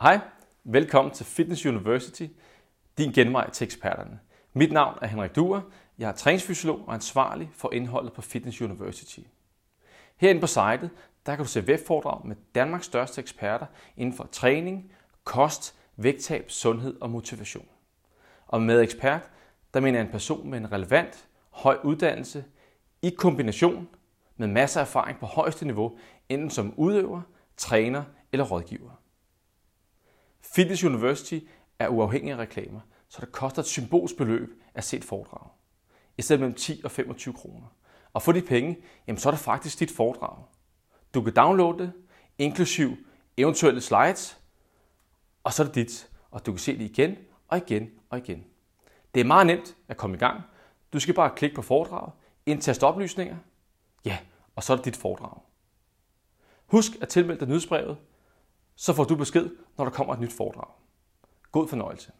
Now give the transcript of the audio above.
Hej, velkommen til Fitness University, din genvej til eksperterne. Mit navn er Henrik Duer, jeg er træningsfysiolog og ansvarlig for indholdet på Fitness University. Herinde på sitet, der kan du se webforedrag med Danmarks største eksperter inden for træning, kost, vægttab, sundhed og motivation. Og med ekspert, der mener jeg en person med en relevant, høj uddannelse i kombination med masser af erfaring på højeste niveau, enten som udøver, træner eller rådgiver. Fitness University er uafhængig af reklamer, så det koster et symbolsk beløb at se et foredrag. I stedet mellem 10 og 25 kroner. Og for de penge, jamen så er det faktisk dit foredrag. Du kan downloade det, inklusiv eventuelle slides, og så er det dit, og du kan se det igen og igen og igen. Det er meget nemt at komme i gang. Du skal bare klikke på foredraget, indtaste oplysninger, ja, og så er det dit foredrag. Husk at tilmelde dig nyhedsbrevet, så får du besked, når der kommer et nyt foredrag. God fornøjelse.